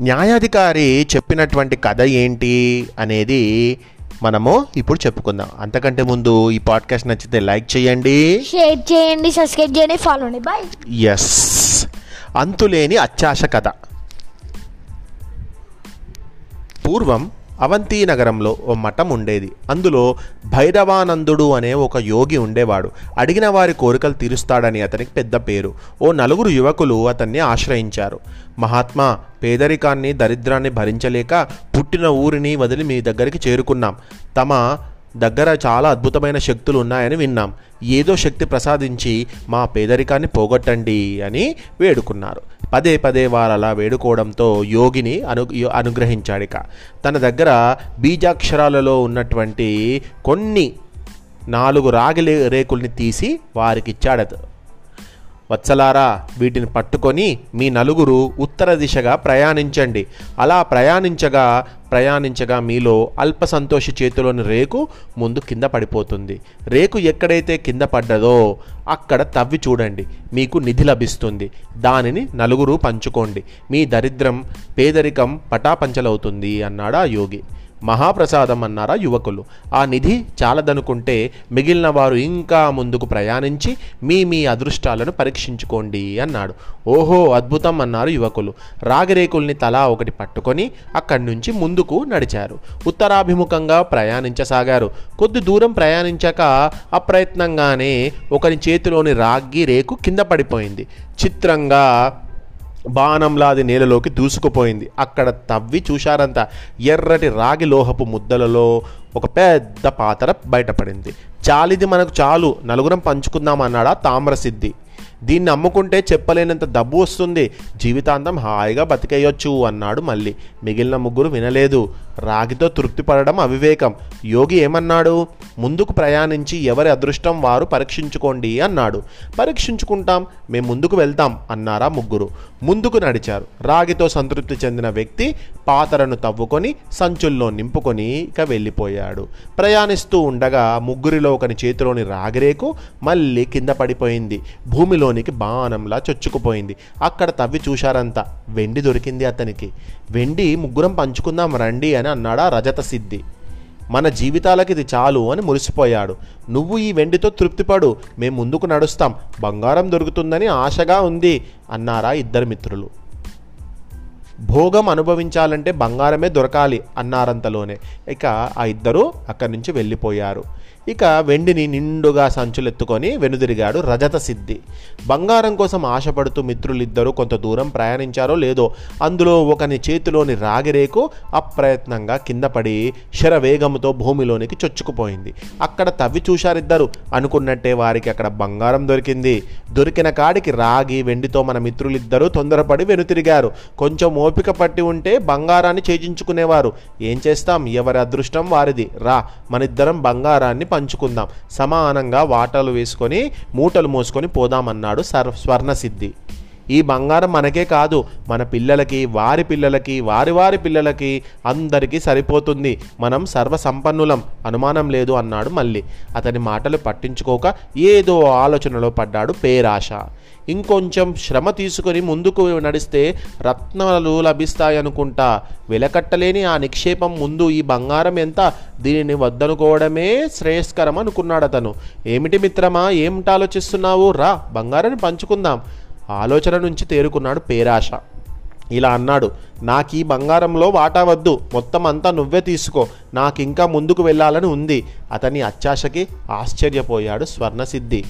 న్యాయాధికారి చెప్పినటువంటి కథ ఏంటి అనేది మనము ఇప్పుడు చెప్పుకుందాం. అంతకంటే ముందు ఈ పాడ్కాస్ట్ నచ్చితే లైక్ చేయండి. షేర్ చేయండి సబ్స్క్రైబ్ చేయండి ఫాలో అండి బాయ్. ఎస్ అంతులేని అత్యాశ కథ. పూర్వం అవంతి నగరంలో ఓ మఠం ఉండేది. అందులో భైరవానందుడు అనే ఒక యోగి ఉండేవాడు. అడిగిన వారి కోరికలు తీరుస్తాడని అతనికి పెద్ద పేరు. ఓ నలుగురు యువకులు అతన్ని ఆశ్రయించారు. మహాత్మా పేదరికాన్ని దరిద్రాన్ని భరించలేక పుట్టిన ఊరిని వదిలి మీ దగ్గరికి చేరుకున్నాం. తమ దగ్గర చాలా అద్భుతమైన శక్తులు ఉన్నాయని విన్నాం. ఏదో శక్తి ప్రసాదించి మా పేదరికాన్ని పోగొట్టండి అని వేడుకున్నారు. పదే పదే వారు అలా వేడుకోవడంతో యోగిని అను అనుగ్రహించాడిక తన దగ్గర బీజాక్షరాలలో ఉన్నటువంటి కొన్ని నాలుగు రాగిలే రేకుల్ని తీసి వారికిచ్చాడు వత్సలారా వీటిని పట్టుకొని మీ నలుగురు ఉత్తర దిశగా ప్రయాణించండి. అలా ప్రయాణించగా ప్రయాణించగా మీలో అల్ప సంతోషి చేతిలోని రేకు ముందు కింద పడిపోతుంది. రేకు ఎక్కడైతే కింద పడ్డదో అక్కడ తవ్వి చూడండి. మీకు నిధి లభిస్తుంది. దానిని నలుగురు పంచుకోండి. మీ దరిద్రం పేదరికం పటాపంచలవుతుంది అన్నాడు ఆ యోగి. మహాప్రసాదం అన్నారా యువకులు. ఆ నిధి చాలదనుకుంటే మిగిలిన వారు ఇంకా ముందుకు ప్రయాణించి మీ మీ అదృష్టాలను పరీక్షించుకోండి అన్నాడు. ఓహో అద్భుతం అన్నారు యువకులు. రాగిరేకుల్ని తలా ఒకటి పట్టుకొని అక్కడి నుంచి ముందుకు నడిచారు. ఉత్తరాభిముఖంగా ప్రయాణించసాగారు. కొద్ది దూరం ప్రయాణించాక అప్రయత్నంగానే ఒకరి చేతిలోని రాగి రేకు కింద పడిపోయింది. చిత్రంగా బాణంలాది నేలలోకి దూసుకుపోయింది. అక్కడ తవ్వి చూశారంతా. ఎర్రటి రాగి లోహపు ముద్దలలో ఒక పెద్ద పాతర బయటపడింది. చాలిది మనకు చాలు నలుగురం పంచుకుందాం అన్నాడా తామ్రసిద్ధి. దీన్ని అమ్ముకుంటే చెప్పలేనంత డబ్బు వస్తుంది. జీవితాంతం హాయిగా బతికేయొచ్చు అన్నాడు మళ్ళీ. మిగిలిన ముగ్గురు వినలేదు. రాగితో తృప్తి పడడం అవివేకం. యోగి ఏమన్నాడు? ముందుకు ప్రయాణించి ఎవరి అదృష్టం వారు పరీక్షించుకోండి అన్నాడు. పరీక్షించుకుంటాం మేము ముందుకు వెళ్తాం అన్నారా ముగ్గురు. ముందుకు నడిచారు. రాగితో సంతృప్తి చెందిన వ్యక్తి పాతరను తవ్వుకొని సంచుల్లో నింపుకొని ఇక వెళ్ళిపోయాడు. ప్రయాణిస్తూ ఉండగా ముగ్గురిలో ఒకని చేతిలోని రాగిరేకు మళ్ళీ కింద పడిపోయింది. భూమిలోనికి బాణంలా చొచ్చుకుపోయింది. అక్కడ తవ్వి చూశారంతా. వెండి దొరికింది అతనికి. వెండి ముగ్గురం పంచుకుందాం రండి అని అన్నాడా రజత సిద్ధి. మన జీవితాలకి ఇది చాలు అని మురిసిపోయాడు. నువ్వు ఈ వెండితో తృప్తిపడు. మేము ముందుకు నడుస్తాం. బంగారం దొరుకుతుందని ఆశగా ఉంది అన్నారా ఇద్దరు మిత్రులు. భోగం అనుభవించాలంటే బంగారమే దొరకాలి అన్నారంతలోనే. ఇక ఆ ఇద్దరు అక్కడి నుంచి వెళ్ళిపోయారు. ఇక వెండిని నిండుగా సంచులెత్తుకొని వెనుదిరిగాడు రజత సిద్ధి. బంగారం కోసం ఆశపడుతూ మిత్రులిద్దరూ కొంత దూరం ప్రయాణించారో లేదో అందులో ఒకని చేతిలోని రాగిరేకు అప్రయత్నంగా కింద పడి శరవేగంతో భూమిలోనికి చొచ్చుకుపోయింది. అక్కడ తవ్వి చూశారిద్దరు. అనుకున్నట్టే వారికి అక్కడ బంగారం దొరికింది. దొరికిన కాడికి రాగి వెండితో మన మిత్రులిద్దరూ తొందరపడి వెనుతిరిగారు. కొంచెం ఓపిక పట్టి ఉంటే బంగారాన్ని చేజించుకునేవారు ఏం చేస్తాం? ఎవరి అదృష్టం వారిది. రా మనిద్దరం బంగారాన్ని పంచుకుందాం. సమానంగా వాటాలు వేసుకొని మూటలు మోసుకొని పోదామన్నాడు సర్ స్వర్ణసిద్ధి. ఈ బంగారం మనకే కాదు మన పిల్లలకి వారి పిల్లలకి వారి వారి పిల్లలకి అందరికీ సరిపోతుంది. మనం సర్వసంపన్నులం అనుమానం లేదు అన్నాడు మళ్ళీ. అతని మాటలు పట్టించుకోక ఏదో ఆలోచనలో పడ్డాడు పేరాశ. ఇంకొంచెం శ్రమ తీసుకొని ముందుకు నడిస్తే రత్నాలు లభిస్తాయనుకుంటా. వెలకట్టలేని ఆ నిక్షేపం ముందు ఈ బంగారం ఎంత? దీనిని వద్దనుకోవడమే శ్రేయస్కరం అనుకున్నాడు అతను ఏమిటి మిత్రమా? ఏమిటి ఆలోచిస్తున్నావు? రా బంగారాన్ని పంచుకుందాం. ఆలోచన నుంచి తేరుకున్నాడు పేరాశ. ఇలా అన్నాడు నాకు ఈ బంగారంలో వాటా వద్దు మొత్తం అంతా నువ్వే తీసుకో నాకు ఇంకా ముందుకు వెళ్ళాలని ఉంది. అతని అత్యాశకి ఆశ్చర్యపోయాడు స్వర్ణసిద్ధి.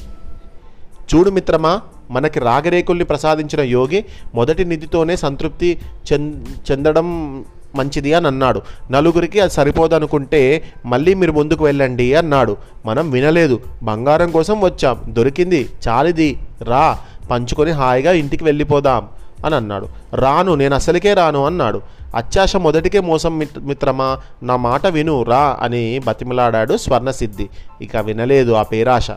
చూడు మిత్రమా మనకి రాగరేకుల్ని ప్రసాదించిన యోగి మొదటి నిధితోనే సంతృప్తి చెంద చెందడం మంచిది అని అన్నాడు. నలుగురికి అది సరిపోదనుకుంటే మళ్ళీ మీరు ముందుకు వెళ్ళండి అన్నాడు. మనం వినలేదు బంగారం కోసం వచ్చాం దొరికింది చాలిది రా పంచుకొని హాయిగా ఇంటికి వెళ్ళిపోదాం అని అన్నాడు. రాను నేను అసలుకే రాను అన్నాడు. అత్యాశ మొదటికే మోసం మిత్ర మిత్రమా నా మాట విను రా అని బతిమలాడాడు స్వర్ణసిద్ధి. ఇక వినలేదు ఆ పేరాశ.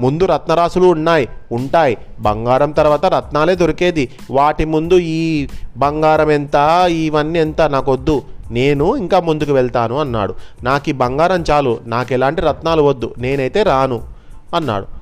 ముందు రత్నరాసులు ఉన్నాయి ఉంటాయి. బంగారం తర్వాత రత్నాలే దొరికేది. వాటి ముందు ఈ బంగారం ఎంత ఇవన్నీ ఎంత నాకొద్దు. నేను ఇంకా ముందుకు వెళ్తాను అన్నాడు. నాకు ఈ బంగారం చాలు నాకు ఎలాంటి రత్నాలు వద్దు. నేనైతే రాను అన్నాడు.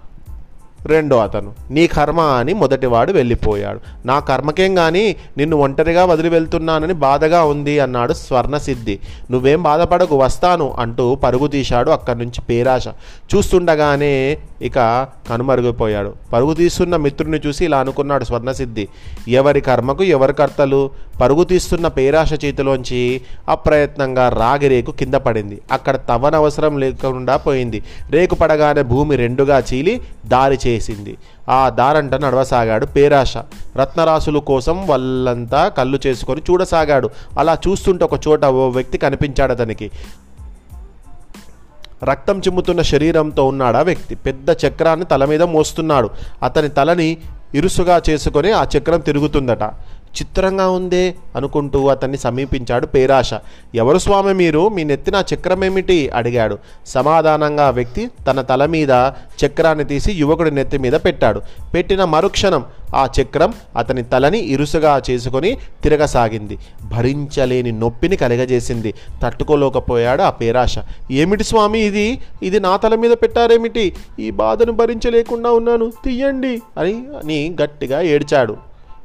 రెండో అతను నీ కర్మ అని మొదటివాడు వెళ్ళిపోయాడు. నా కర్మకేం కానీ నిన్ను ఒంటరిగా వదిలి వెళ్తున్నానని బాధగా ఉంది అన్నాడు స్వర్ణసిద్ధి. నువ్వేం బాధపడకు వస్తాను అంటూ పరుగు తీశాడు అక్కడి నుంచి పేరాశ. చూస్తుండగానే ఇక కనుమరుగిపోయాడు. పరుగు తీస్తున్న మిత్రుని చూసి ఇలా అనుకున్నాడు స్వర్ణసిద్ధి. ఎవరి కర్మకు ఎవరి కర్తలు? పరుగు తీస్తున్న పేరాశ చేతిలోంచి అప్రయత్నంగా రాగి రేకు కింద పడింది. అక్కడ తవ్వనవసరం లేకుండా పోయింది. రేకు పడగానే భూమి రెండుగా చీలి దారి చేసింది. ఆ దారంట నడవసాగాడు పేరాశ. రత్నరాశుల కోసం వాళ్ళంతా కళ్ళు చేసుకొని చూడసాగాడు. అలా చూస్తుంటే ఒక చోట ఓ వ్యక్తి కనిపించాడు అతనికి. రక్తం చిమ్ముతున్న శరీరంతో ఉన్నాడు ఆ వ్యక్తి. పెద్ద చక్రాన్ని తల మీద మోస్తున్నాడు. అతని తలని ఇరుసుగా చేసుకొని ఆ చక్రం తిరుగుతుందట. చిత్రంగా ఉందే అనుకుంటూ అతన్ని సమీపించాడు పేరాశ. ఎవరు స్వామి మీరు? మీ నెత్తిన చక్రమేమిటి? అడిగాడు. సమాధానంగా వ్యక్తి తన తల మీద చక్రాన్ని తీసి యువకుడి నెత్తి మీద పెట్టాడు. పెట్టిన మరుక్షణం ఆ చక్రం అతని తలని ఇరుసుగా చేసుకొని తిరగసాగింది. భరించలేని నొప్పిని కలగజేసింది. తట్టుకోలేకపోయాడు ఆ పేరాశ. ఏమిటి స్వామి ఇది? ఇది నా తల మీద పెట్టారేమిటి? ఈ బాధను భరించలేకుండా ఉన్నాను. తీయండి అని అని గట్టిగా ఏడ్చాడు.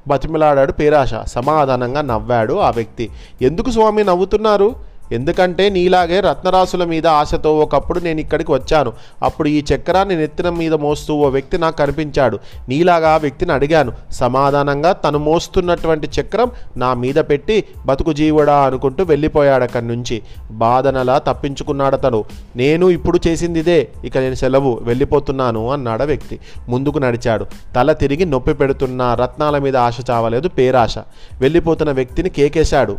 బతిమిలాడాడు పేరాశ. సమాధానంగా నవ్వాడు ఆ వ్యక్తి. ఎందుకు స్వామి నవ్వుతున్నారు? ఎందుకంటే నీలాగే రత్నరాశుల మీద ఆశతో ఒకప్పుడు నేను ఇక్కడికి వచ్చాను. అప్పుడు ఈ చక్రాన్ని నెత్తిన మీద మోస్తూ ఓ వ్యక్తి నాకు కనిపించాడు. నీలాగా ఆ వ్యక్తిని అడిగాను. సమాధానంగా తను మోస్తున్నటువంటి చక్రం నా మీద పెట్టి బతుకు జీవుడా అనుకుంటూ వెళ్ళిపోయాడు అక్కడి నుంచి. బాధనలా తప్పించుకున్నాడు అతను. నేను ఇప్పుడు చేసింది ఇదే. ఇక నేను సెలవు. వెళ్ళిపోతున్నాను అన్నాడు వ్యక్తి. ముందుకు నడిచాడు. తల తిరిగి నొప్పి పెడుతున్న రత్నాల మీద ఆశ చావలేదు పేరాశ. వెళ్ళిపోతున్న వ్యక్తిని కేకేశాడు.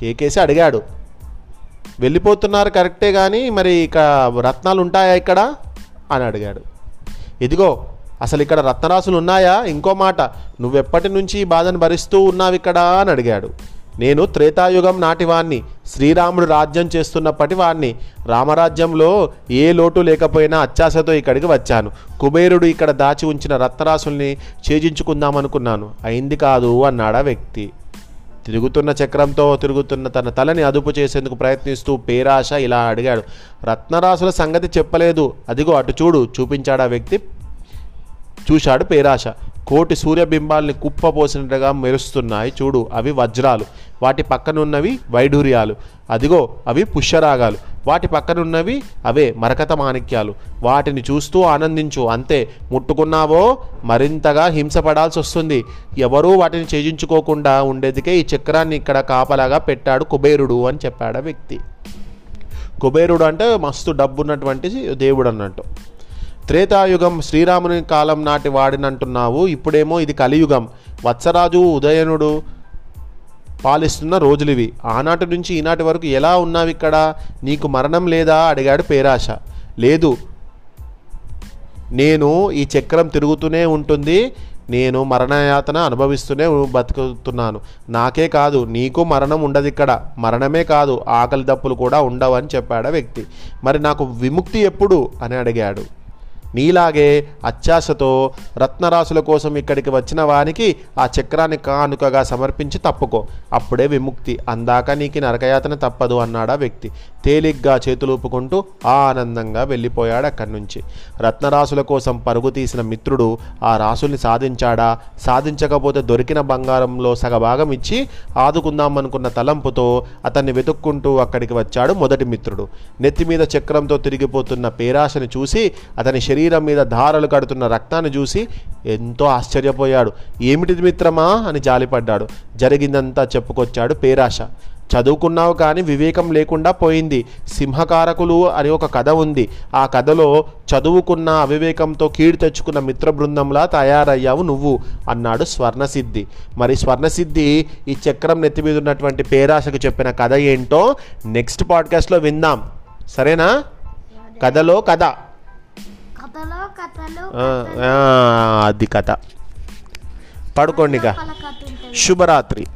కేకేసి అడిగాడు. వెళ్ళిపోతున్నారు కరెక్టే కానీ మరి ఇక రత్నాలు ఉంటాయా ఇక్కడ? అని అడిగాడు. ఇదిగో అసలు ఇక్కడ రత్నరాసులు ఉన్నాయా ఇంకో మాట నువ్వెప్పటి నుంచి ఈ బాధను భరిస్తూ ఉన్నావు ఇక్కడ? అని అడిగాడు. నేను త్రేతాయుగం నాటివాణ్ణి శ్రీరాముడు రాజ్యం చేస్తున్నప్పటి వాణ్ణి రామరాజ్యంలో ఏ లోటు లేకపోయినా అత్యాశతో ఇక్కడికి వచ్చాను. కుబేరుడు ఇక్కడ దాచి ఉంచిన రత్నరాసుల్ని ఛేజించుకుందామనుకున్నాను అయింది కాదు అన్నాడా వ్యక్తి. తిరుగుతున్న చక్రంతో తిరుగుతున్న తన తలని అదుపు చేసేందుకు ప్రయత్నిస్తూ పేరాశ ఇలా అడిగాడు. రత్నరాసుల సంగతి చెప్పలేదు. అదిగో అటు చూడు చూపించాడు ఆ వ్యక్తి. చూశాడు పేరాశ. కోటి సూర్యబింబాల్ని కుప్పపోసినట్టుగా మెరుస్తున్నాయి చూడు అవి వజ్రాలు. వాటి పక్కనున్నవి వైఢూర్యాలు. అదిగో అవి పుష్యరాగాలు. వాటి పక్కనున్నవి అవే మరకత మాణిక్యాలు. వాటిని చూస్తూ ఆనందించు. అంతే. ముట్టుకున్నావో మరింతగా హింసపడాల్సి వస్తుంది. ఎవరూ వాటిని ఛేదించుకోకుండా ఉండేదికే ఈ చక్రాన్ని ఇక్కడ కాపలాగా పెట్టాడు కుబేరుడు అని చెప్పాడు ఆ వ్యక్తి. కుబేరుడు అంటే మస్తు డబ్బు ఉన్నటువంటి దేవుడు అన్నట్టు త్రేతాయుగం శ్రీరాముని కాలం నాటి వాడినంటున్నావు. ఇప్పుడేమో ఇది కలియుగం. వత్సరాజు ఉదయనుడు పాలిస్తున్న రోజులివి. ఆనాటి నుంచి ఈనాటి వరకు ఎలా ఉన్నావు ఇక్కడ? నీకు మరణం లేదా? అడిగాడు పేరాశ. లేదు. నేను ఈ చక్రం తిరుగుతూనే ఉంటుంది. నేను మరణయాతన అనుభవిస్తూనే బతుకుతున్నాను. నాకే కాదు నీకు మరణం ఉండదు ఇక్కడ. మరణమే కాదు ఆకలి దప్పులు కూడా ఉండవు అని చెప్పాడు వ్యక్తి. మరి నాకు విముక్తి ఎప్పుడు? అని అడిగాడు. నీలాగే అత్యాశతో రత్నరాశుల కోసం ఇక్కడికి వచ్చిన వానికి ఆ చక్రాన్ని కానుకగా సమర్పించి తప్పుకో. అప్పుడే విముక్తి. అందాక నీకు నరకయాతన తప్పదు అన్నాడు ఆ వ్యక్తి. తేలిగ్గా చేతులూపుకుంటూ ఆనందంగా వెళ్ళిపోయాడు అక్కడి నుంచి. రత్నరాశుల కోసం పరుగు తీసిన మిత్రుడు ఆ రాసుల్ని సాధించాడా? సాధించకపోతే దొరికిన బంగారంలో సగభాగం ఇచ్చి ఆదుకుందామనుకున్న తలంపుతో అతన్ని వెతుక్కుంటూ అక్కడికి వచ్చాడు మొదటి మిత్రుడు. నెత్తి మీద చక్రంతో తిరిగిపోతున్న పేరాశని చూసి అతని శరీరం మీద ధారలు కడుతున్న రక్తాన్ని చూసి ఎంతో ఆశ్చర్యపోయాడు. ఏమిటిది మిత్రమా? అని జాలిపడ్డాడు. జరిగిందంతా చెప్పుకొచ్చాడు పేరాశ. చదువుకున్నావు కానీ వివేకం లేకుండా పోయింది. సింహకారకులు అని ఒక కథ ఉంది. ఆ కథలో చదువుకున్న అవివేకంతో కీడు తెచ్చుకున్న మిత్ర బృందంలా తయారయ్యావు నువ్వు అన్నాడు స్వర్ణసిద్ధి. మరి స్వర్ణసిద్ధి ఈ చక్రం నెత్తి మీద ఉన్నటువంటి పేరాశకు చెప్పిన కథ ఏంటో నెక్స్ట్ పాడ్కాస్ట్లో విందాం. సరేనా? కథలో కథ. అది కథ. పడుకోండి శుభరాత్రి.